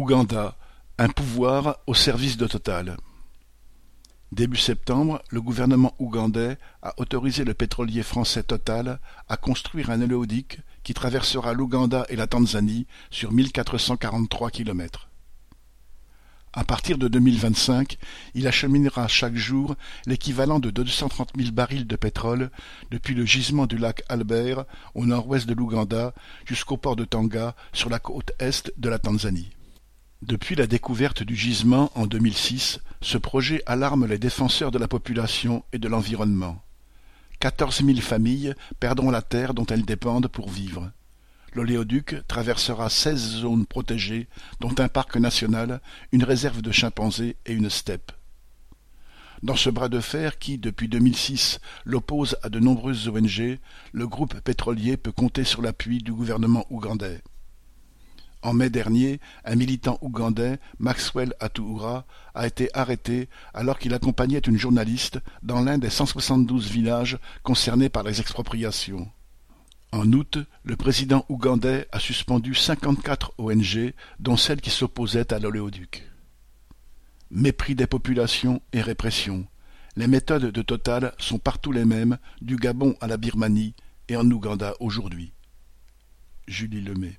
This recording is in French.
Ouganda, un pouvoir au service de Total. Début septembre, le gouvernement ougandais a autorisé le pétrolier français Total à construire un oléoduc qui traversera l'Ouganda et la Tanzanie sur 1443 kilomètres. À partir de 2025, il acheminera chaque jour l'équivalent de 230 000 barils de pétrole depuis le gisement du lac Albert au nord-ouest de l'Ouganda jusqu'au port de Tanga sur la côte est de la Tanzanie. Depuis la découverte du gisement en 2006, ce projet alarme les défenseurs de la population et de l'environnement. Quatorze mille familles perdront la terre dont elles dépendent pour vivre. L'oléoduc traversera seize zones protégées, dont un parc national, une réserve de chimpanzés et une steppe. Dans ce bras de fer qui, depuis 2006, l'oppose à de nombreuses ONG, le groupe pétrolier peut compter sur l'appui du gouvernement ougandais. En mai dernier, un militant ougandais, Maxwell Atuura, a été arrêté alors qu'il accompagnait une journaliste dans l'un des 172 villages concernés par les expropriations. En août, le président ougandais a suspendu 54 ONG, dont celles qui s'opposaient à l'oléoduc. Mépris des populations et répression. Les méthodes de Total sont partout les mêmes, du Gabon à la Birmanie et en Ouganda aujourd'hui. Julie Lemay